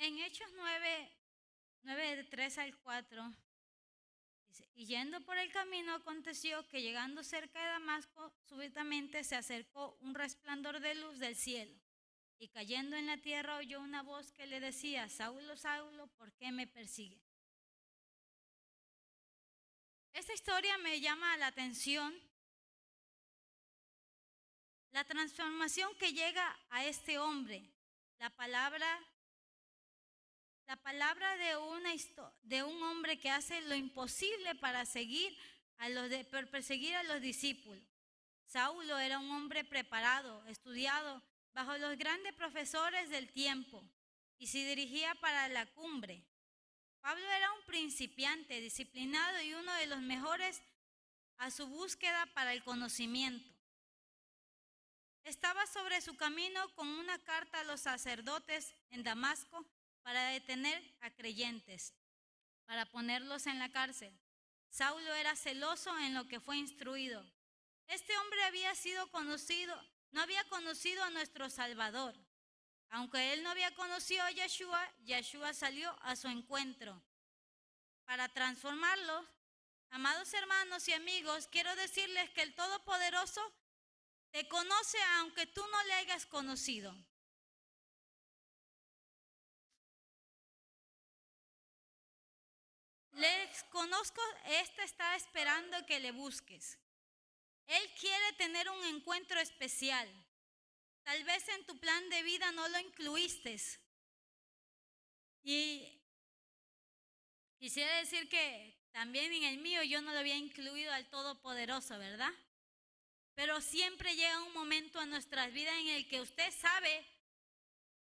En Hechos 9, 9 de 3 al 4, dice, y yendo por el camino aconteció que llegando cerca de Damasco, súbitamente se acercó un resplandor de luz del cielo, y cayendo en la tierra oyó una voz que le decía, Saulo, Saulo, ¿por qué me persigue? Esta historia me llama la atención la transformación que llega a este hombre, la palabra, la palabra de, un hombre que hace lo imposible para seguir a perseguir a los discípulos. Saulo era un hombre preparado, estudiado bajo los grandes profesores del tiempo y se dirigía para la cumbre. Pablo era un principiante, disciplinado y uno de los mejores a su búsqueda para el conocimiento. Estaba sobre su camino con una carta a los sacerdotes en Damasco para detener a creyentes, para ponerlos en la cárcel. Saulo era celoso en lo que fue instruido. Este hombre había sido conocido, no había conocido a nuestro Salvador. Aunque él no había conocido a Yeshua, Yeshua salió a su encuentro. Para transformarlo, amados hermanos y amigos, quiero decirles que el Todopoderoso te conoce aunque tú no le hayas conocido. Les conozco, este está esperando que le busques. Él quiere tener un encuentro especial. Tal vez en tu plan de vida no lo incluiste. Y quisiera decir que también en el mío yo no lo había incluido al Todopoderoso, ¿verdad? Pero siempre llega un momento en nuestras vidas en el que usted sabe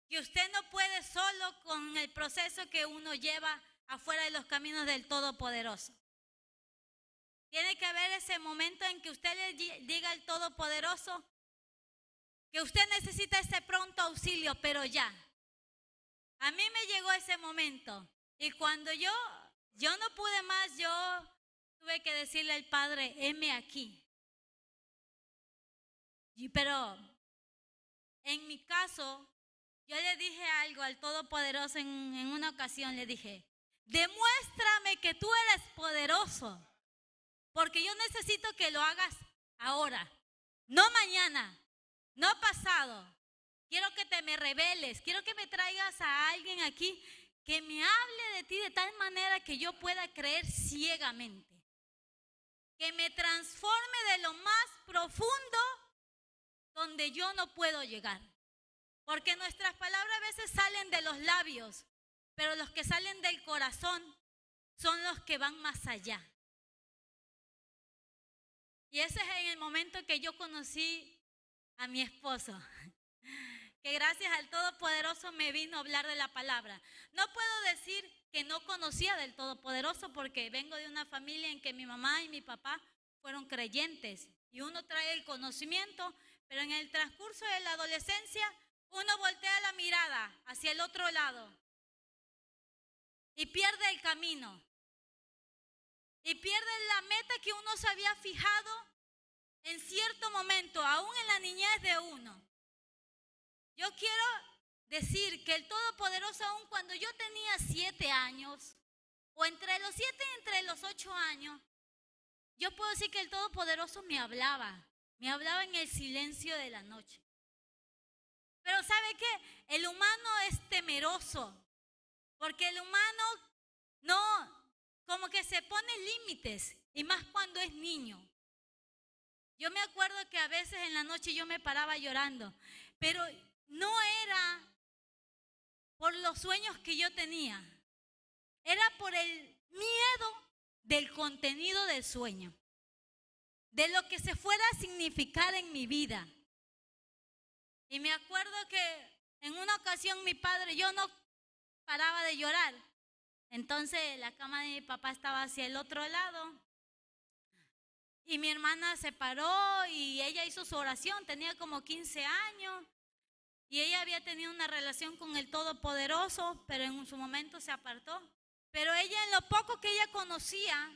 que usted no puede solo con el proceso que uno lleva afuera de los caminos del Todopoderoso. Tiene que haber ese momento en que usted le diga al Todopoderoso que usted necesita ese pronto auxilio, pero ya. A mí me llegó ese momento y cuando yo yo no pude más, yo tuve que decirle al Padre, heme aquí. Pero en mi caso, yo le dije algo al Todopoderoso en, en una ocasión, le dije, demuéstrame que tú eres poderoso, porque yo necesito que lo hagas ahora, no mañana, no pasado. Quiero que te me reveles, quiero que me traigas a alguien aquí que me hable de ti de tal manera que yo pueda creer ciegamente. Que me transforme de lo más profundo donde yo no puedo llegar. Porque nuestras palabras a veces salen de los labios, pero los que salen del corazón son los que van más allá. Y ese es en el momento que yo conocí a mi esposo, que gracias al Todopoderoso me vino a hablar de la palabra. No puedo decir que no conocía del Todopoderoso porque vengo de una familia en que mi mamá y mi papá fueron creyentes y uno trae el conocimiento, pero en el transcurso de la adolescencia, uno voltea la mirada hacia el otro lado y pierde el camino. Y pierde la meta que uno se había fijado en cierto momento, aún en la niñez de uno. Yo quiero decir que el Todopoderoso, aún cuando yo tenía siete años, o entre los siete y entre los ocho años, yo puedo decir que el Todopoderoso me hablaba. Me hablaba en el silencio de la noche. Pero ¿sabe qué? El humano es temeroso, porque el humano no, como que se pone límites, y más cuando es niño. Yo me acuerdo que a veces en la noche yo me paraba llorando, pero no era por los sueños que yo tenía, era por el miedo del contenido del sueño de lo que se fuera a significar en mi vida. Y me acuerdo que en una ocasión mi padre, yo no paraba de llorar. Entonces la cama de mi papá estaba hacia el otro lado. Y mi hermana se paró y ella hizo su oración, tenía como 15 años. Y ella había tenido una relación con el Todopoderoso, pero en su momento se apartó. Pero ella en lo poco que ella conocía,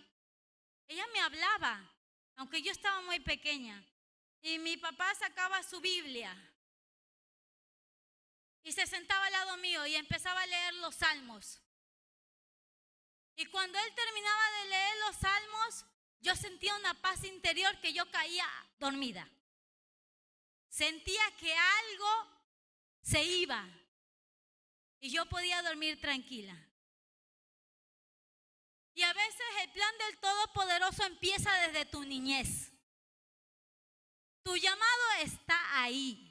ella me hablaba aunque yo estaba muy pequeña. Y mi papá sacaba su Biblia. Y se sentaba al lado mío y empezaba a leer los salmos. Y cuando él terminaba de leer los salmos, yo sentía una paz interior que yo caía dormida. Sentía que algo se iba y yo podía dormir tranquila. Y a veces el plan del Todopoderoso empieza desde tu niñez. Tu llamado está ahí.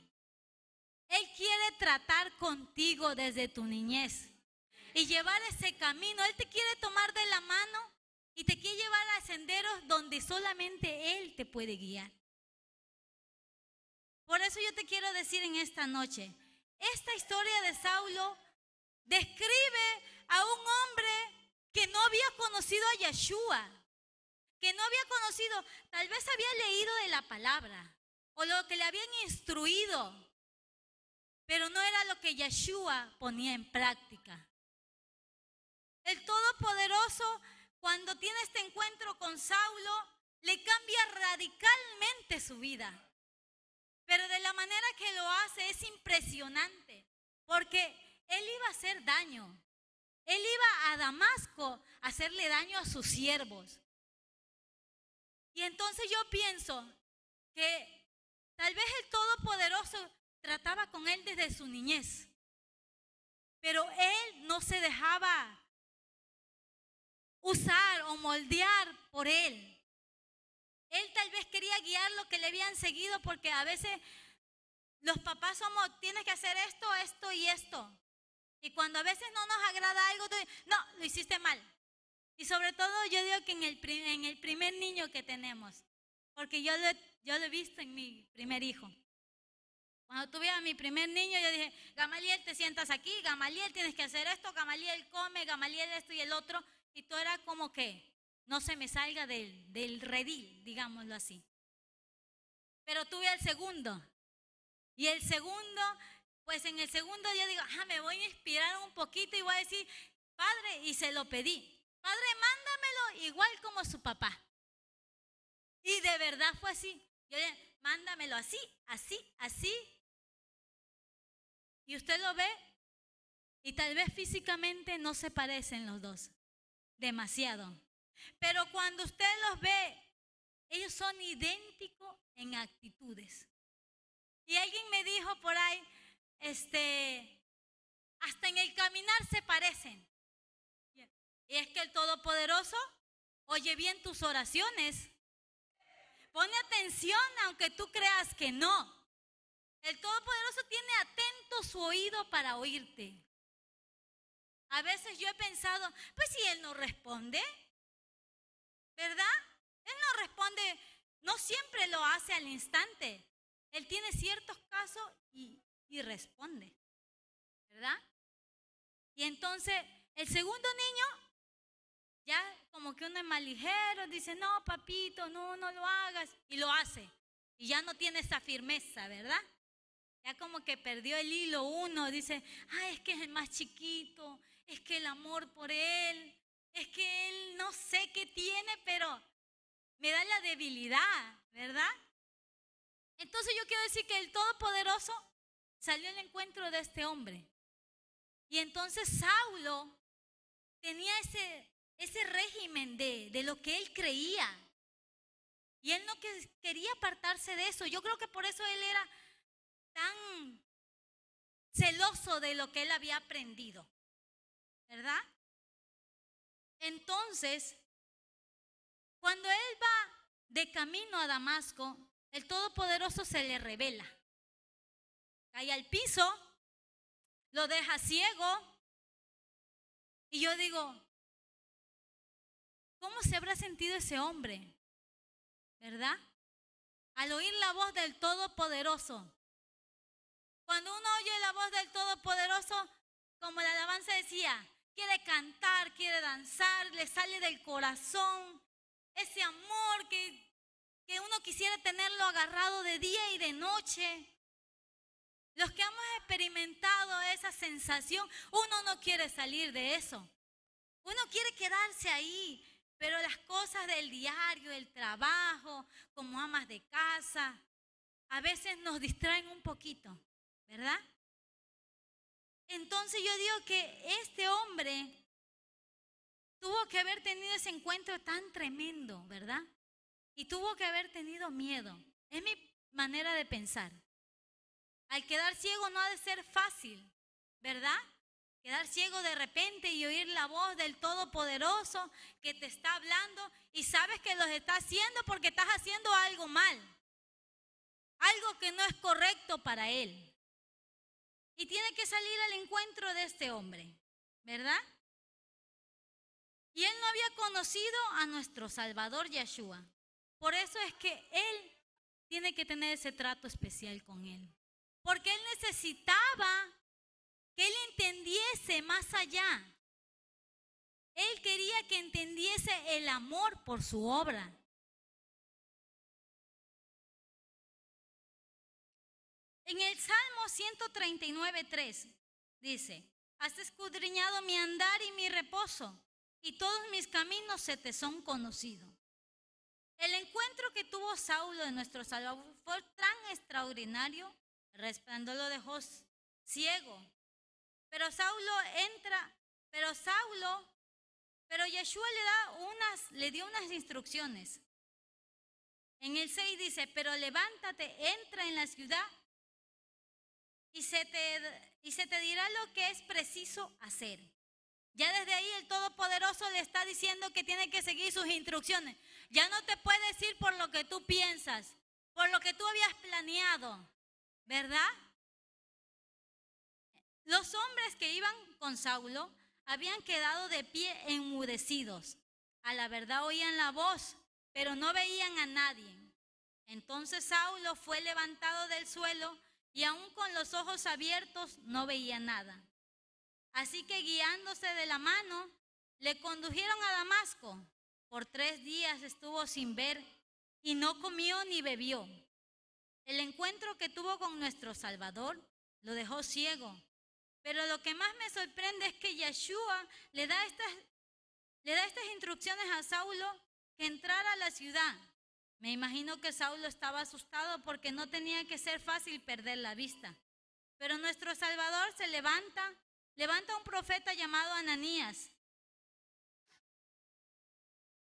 Él quiere tratar contigo desde tu niñez y llevar ese camino. Él te quiere tomar de la mano y te quiere llevar a senderos donde solamente Él te puede guiar. Por eso yo te quiero decir en esta noche, esta historia de Saulo describe a un hombre que no había conocido a Yeshua, que no había conocido, tal vez había leído de la palabra o lo que le habían instruido, pero no era lo que Yeshua ponía en práctica. El Todopoderoso, cuando tiene este encuentro con Saulo, le cambia radicalmente su vida. Pero de la manera que lo hace es impresionante, porque él iba a hacer daño. Él iba a Damasco a hacerle daño a sus siervos. Y entonces yo pienso que tal vez el Todopoderoso trataba con él desde su niñez, pero él no se dejaba usar o moldear por él. Él tal vez quería guiar lo que le habían seguido porque a veces los papás somos, tienes que hacer esto, esto y esto. Y cuando a veces no nos agrada algo, no, lo hiciste mal. Y sobre todo yo digo que en el, primer niño que tenemos, porque yo yo lo he visto en mi primer hijo. Cuando tuve a mi primer niño, yo dije, Gamaliel, te sientas aquí, Gamaliel, tienes que hacer esto, Gamaliel come, Gamaliel esto y el otro. Y todo era como que no se me salga del, del redil, digámoslo así. Pero tuve el segundo. Y el segundo, pues en el segundo yo digo, ah, me voy a inspirar un poquito y voy a decir, Padre, y se lo pedí. Padre, mándamelo igual como su papá. Y de verdad fue así. Yo dije, mándamelo así, así, así. Y usted lo ve y tal vez físicamente no se parecen los dos demasiado. Pero cuando usted los ve, ellos son idénticos en actitudes. Y alguien me dijo por ahí, este, hasta en el caminar se parecen. Y es que el Todopoderoso oye bien tus oraciones. Pone atención aunque tú creas que no. El Todopoderoso tiene atento su oído para oírte. A veces yo he pensado, pues si Él no responde, ¿verdad? Él no responde, no siempre lo hace al instante. Él tiene ciertos casos y, y responde, ¿verdad? Y entonces el segundo niño, ya como que uno es más ligero, dice, no, papito, no, no lo hagas, y lo hace. Y ya no tiene esa firmeza, ¿verdad? Como que perdió el hilo uno, dice, ay, es que es el más chiquito, es que el amor por Él, es que Él no sé qué tiene, pero me da la debilidad, ¿verdad? Entonces yo quiero decir que el Todopoderoso salió al encuentro de este hombre. Y entonces Saulo tenía ese, ese régimen de, de lo que él creía. Y él no quería apartarse de eso. Yo creo que por eso él era tan celoso de lo que él había aprendido. ¿verdad? Entonces, cuando él va de camino a Damasco, el Todopoderoso se le revela. Cae al piso, lo deja ciego. Y yo digo, ¿cómo se habrá sentido ese hombre? ¿Verdad? Al oír la voz del Todopoderoso. Cuando uno oye la voz del Todopoderoso, como la alabanza decía, quiere cantar, quiere danzar, le sale del corazón ese amor que, que uno quisiera tenerlo agarrado de día y de noche. Los que hemos experimentado esa sensación, uno no quiere salir de eso. Uno quiere quedarse ahí, pero las cosas del diario, el trabajo, como amas de casa, a veces nos distraen un poquito, ¿verdad? Entonces yo digo que este hombre tuvo que haber tenido ese encuentro tan tremendo, ¿verdad? Y tuvo que haber tenido miedo. Es mi manera de pensar. Al quedar ciego no ha de ser fácil, ¿verdad? Quedar ciego de repente y oír la voz del Todopoderoso que te está hablando y sabes que lo está haciendo porque estás haciendo algo mal. Algo que no es correcto para él. Y tiene que salir al encuentro de este hombre, ¿verdad? Y él no había conocido a nuestro Salvador Yeshua. Por eso es que él tiene que tener ese trato especial con él. Porque él necesitaba que él entendiese más allá. Él quería que entendiese el amor por su obra. En el Salmo 139, 3 dice, has escudriñado mi andar y mi reposo, y todos mis caminos se te son conocidos. El encuentro que tuvo Saulo de nuestro Salvador fue tan extraordinario, resplandor lo dejó ciego. Pero Saulo entra, pero Saulo, pero Yeshua le da unas, le dio unas instrucciones. En el 6 dice, pero levántate, entra en la ciudad y se te, y se te dirá lo que es preciso hacer. Ya desde ahí el Todopoderoso le está diciendo que tiene que seguir sus instrucciones. Ya no te puedes ir por lo que tú piensas, por lo que tú habías planeado, ¿verdad? Los hombres que iban con Saulo habían quedado de pie enmudecidos. A la verdad oían la voz, pero no veían a nadie. Entonces Saulo fue levantado del suelo y aún con los ojos abiertos no veía nada. Así que guiándose de la mano, le condujeron a Damasco. Por tres días estuvo sin ver y no comió ni bebió. El encuentro que tuvo con nuestro Salvador lo dejó ciego. Pero lo que más me sorprende es que Yeshua le da estas, le da estas instrucciones a Saulo que entrara a la ciudad. Me imagino que Saulo estaba asustado porque no tenía que ser fácil perder la vista. Pero nuestro Salvador se levanta, levanta a un profeta llamado Ananías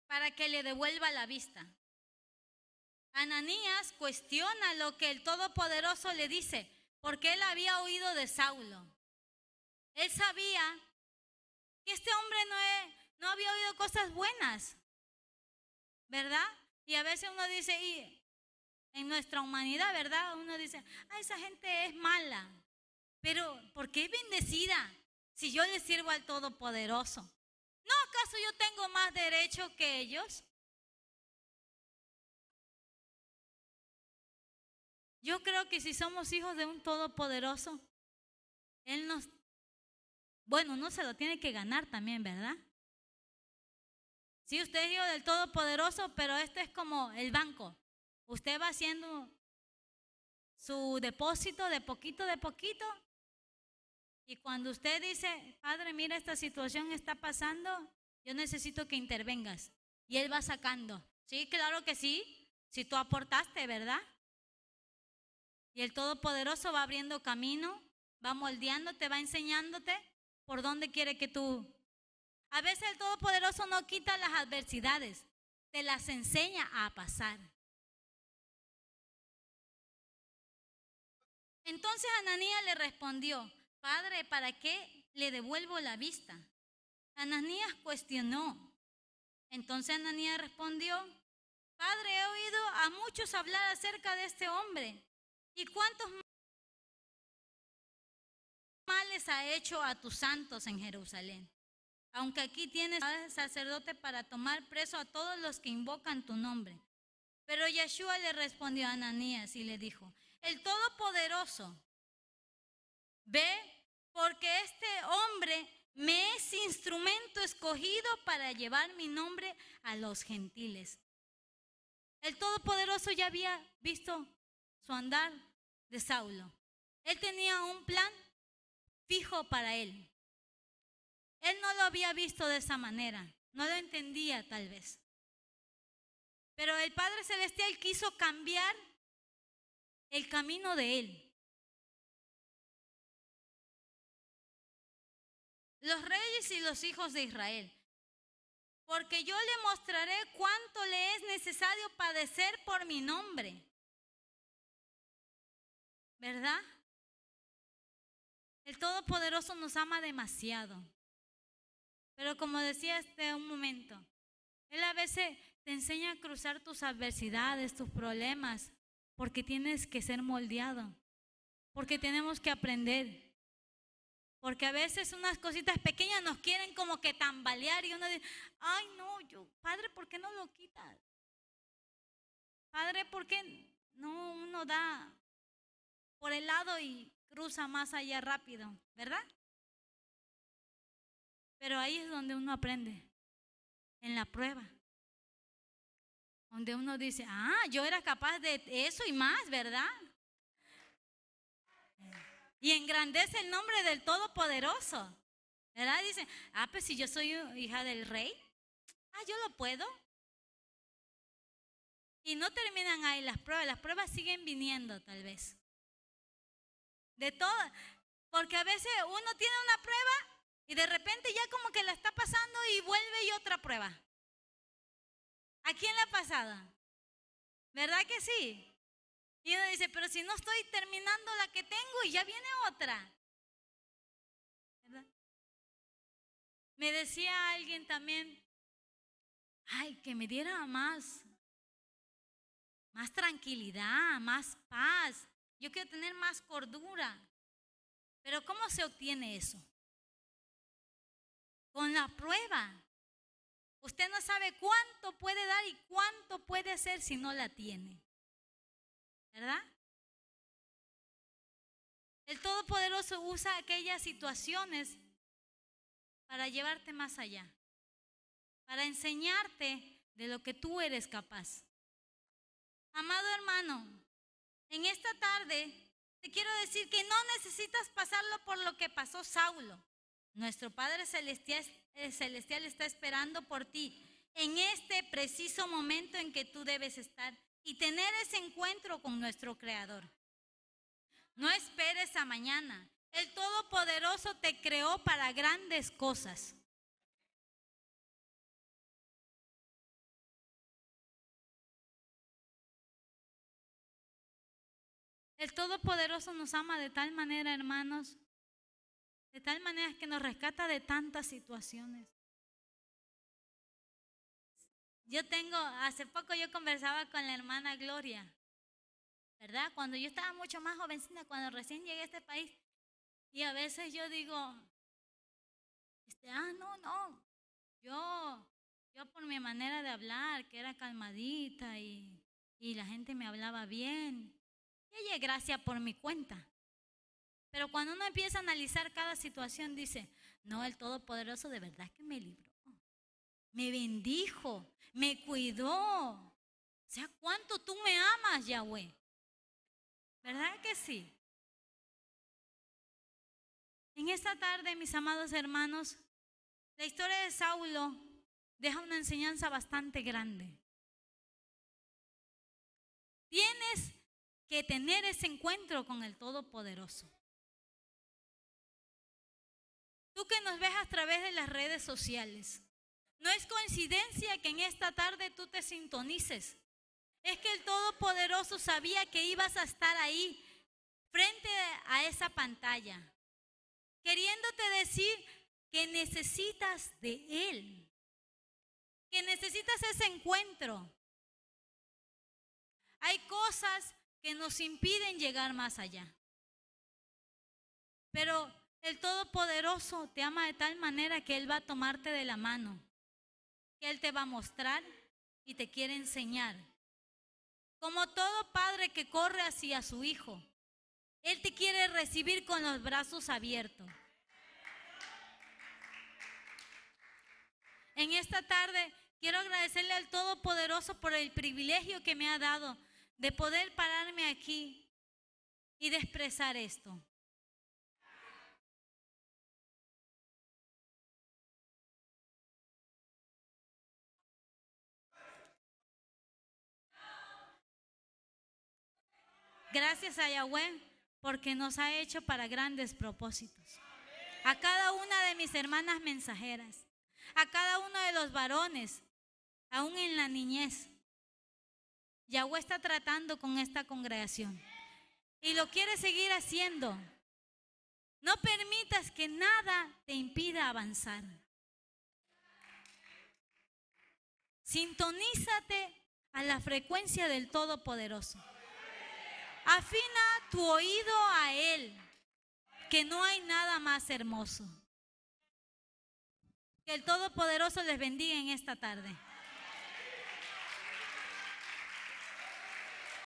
para que le devuelva la vista. Ananías cuestiona lo que el Todopoderoso le dice, porque él había oído de Saulo. Él sabía que este hombre no, no había oído cosas buenas, ¿verdad? Y a veces uno dice, y en nuestra humanidad, ¿verdad? Uno dice, ah, esa gente es mala. Pero, ¿por qué es bendecida si yo le sirvo al Todopoderoso? ¿No acaso yo tengo más derecho que ellos? Yo creo que si somos hijos de un Todopoderoso, Él nos... Bueno, no se lo tiene que ganar también, ¿verdad? Sí, usted es hijo del Todopoderoso, pero este es como el banco. Usted va haciendo su depósito de poquito de poquito. Y cuando usted dice, Padre, mira, esta situación está pasando, yo necesito que intervengas. Y Él va sacando. Sí, claro que sí. Si tú aportaste, ¿verdad? Y el Todopoderoso va abriendo camino, va moldeándote, va enseñándote por dónde quiere que tú a veces el Todopoderoso no quita las adversidades, te las enseña a pasar. Entonces Ananías le respondió, Padre, ¿para qué le devuelvo la vista? Ananías cuestionó. Entonces Ananías respondió, Padre, he oído a muchos hablar acerca de este hombre. ¿Y cuántos males ha hecho a tus santos en Jerusalén? Aunque aquí tienes sacerdote para tomar preso a todos los que invocan tu nombre. Pero Yeshua le respondió a Ananías y le dijo, el Todopoderoso, ve porque este hombre me es instrumento escogido para llevar mi nombre a los gentiles. El Todopoderoso ya había visto su andar de Saulo. Él tenía un plan fijo para él. Él no lo había visto de esa manera, no lo entendía tal vez. Pero el Padre Celestial quiso cambiar el camino de él. los reyes y los hijos de Israel. Porque yo le mostraré cuánto le es necesario padecer por mi nombre. ¿Verdad? El Todopoderoso nos ama demasiado. Pero como decía hace un momento, Él a veces te enseña a cruzar tus adversidades, tus problemas, porque tienes que ser moldeado, porque tenemos que aprender. Porque a veces unas cositas pequeñas nos quieren como que tambalear y uno dice, ay no, yo, padre, ¿por qué no lo quitas? Padre, ¿por qué no uno da por el lado y cruza más allá rápido, ¿verdad? Pero ahí es donde uno aprende, en la prueba. Donde uno dice, ah, yo era capaz de eso y más, ¿verdad? Y engrandece el nombre del Todopoderoso. ¿Verdad? Dice, ah, pues si yo soy hija del rey, ah, yo lo puedo. Y no terminan ahí las pruebas, las pruebas siguen viniendo tal vez. De todo, porque a veces uno tiene una prueba y de repente ya como que la está pasando y vuelve y otra prueba. ¿A quién le ha pasado? ¿Verdad que sí? Y uno dice, pero si no estoy terminando la que tengo y ya viene otra. Me decía alguien también, ay, que me diera más, más tranquilidad, más paz. Yo quiero tener más cordura. Pero ¿cómo se obtiene eso? La prueba. Usted no sabe cuánto puede dar y cuánto puede hacer si no la tiene. ¿Verdad? El Todopoderoso usa aquellas situaciones para llevarte más allá, para enseñarte de lo que tú eres capaz. Amado hermano, en esta tarde te quiero decir que no necesitas pasarlo por lo que pasó Saulo. Nuestro Padre Celestial, eh, Celestial está esperando por ti en este preciso momento en que tú debes estar y tener ese encuentro con nuestro Creador. No esperes a mañana. El Todopoderoso te creó para grandes cosas. El Todopoderoso nos ama de tal manera, hermanos, de tal manera que nos rescata de tantas situaciones. Yo tengo, hace poco yo conversaba con la hermana Gloria, ¿verdad? Cuando yo estaba mucho más jovencita, cuando recién llegué a este país, y a veces yo digo, este, ah, no, no, yo, yo por mi manera de hablar, que era calmadita y, y la gente me hablaba bien, y ella gracias por mi cuenta. Pero cuando uno empieza a analizar cada situación, dice, no, el Todopoderoso de verdad que me libró, me bendijo, me cuidó. O sea, ¿cuánto tú me amas, Yahweh? ¿Verdad que sí? En esta tarde, mis amados hermanos, la historia de Saulo deja una enseñanza bastante grande. Tienes que tener ese encuentro con el Todopoderoso. Tú que nos ves a través de las redes sociales, no es coincidencia que en esta tarde tú te sintonices. Es que el Todopoderoso sabía que ibas a estar ahí, frente a esa pantalla, queriéndote decir que necesitas de Él, que necesitas ese encuentro. Hay cosas que nos impiden llegar más allá. Pero el Todopoderoso te ama de tal manera que Él va a tomarte de la mano, que Él te va a mostrar y te quiere enseñar. Como todo padre que corre hacia su hijo, Él te quiere recibir con los brazos abiertos. En esta tarde quiero agradecerle al Todopoderoso por el privilegio que me ha dado de poder pararme aquí y de expresar esto. Gracias a Yahweh porque nos ha hecho para grandes propósitos. a cada una de mis hermanas mensajeras, a cada uno de los varones, aún en la niñez. Yahweh está tratando con esta congregación y lo quiere seguir haciendo. No permitas que nada te impida avanzar. Sintonízate a la frecuencia del Todopoderoso. Afina tu oído a Él, que no hay nada más hermoso. Que el Todopoderoso les bendiga en esta tarde.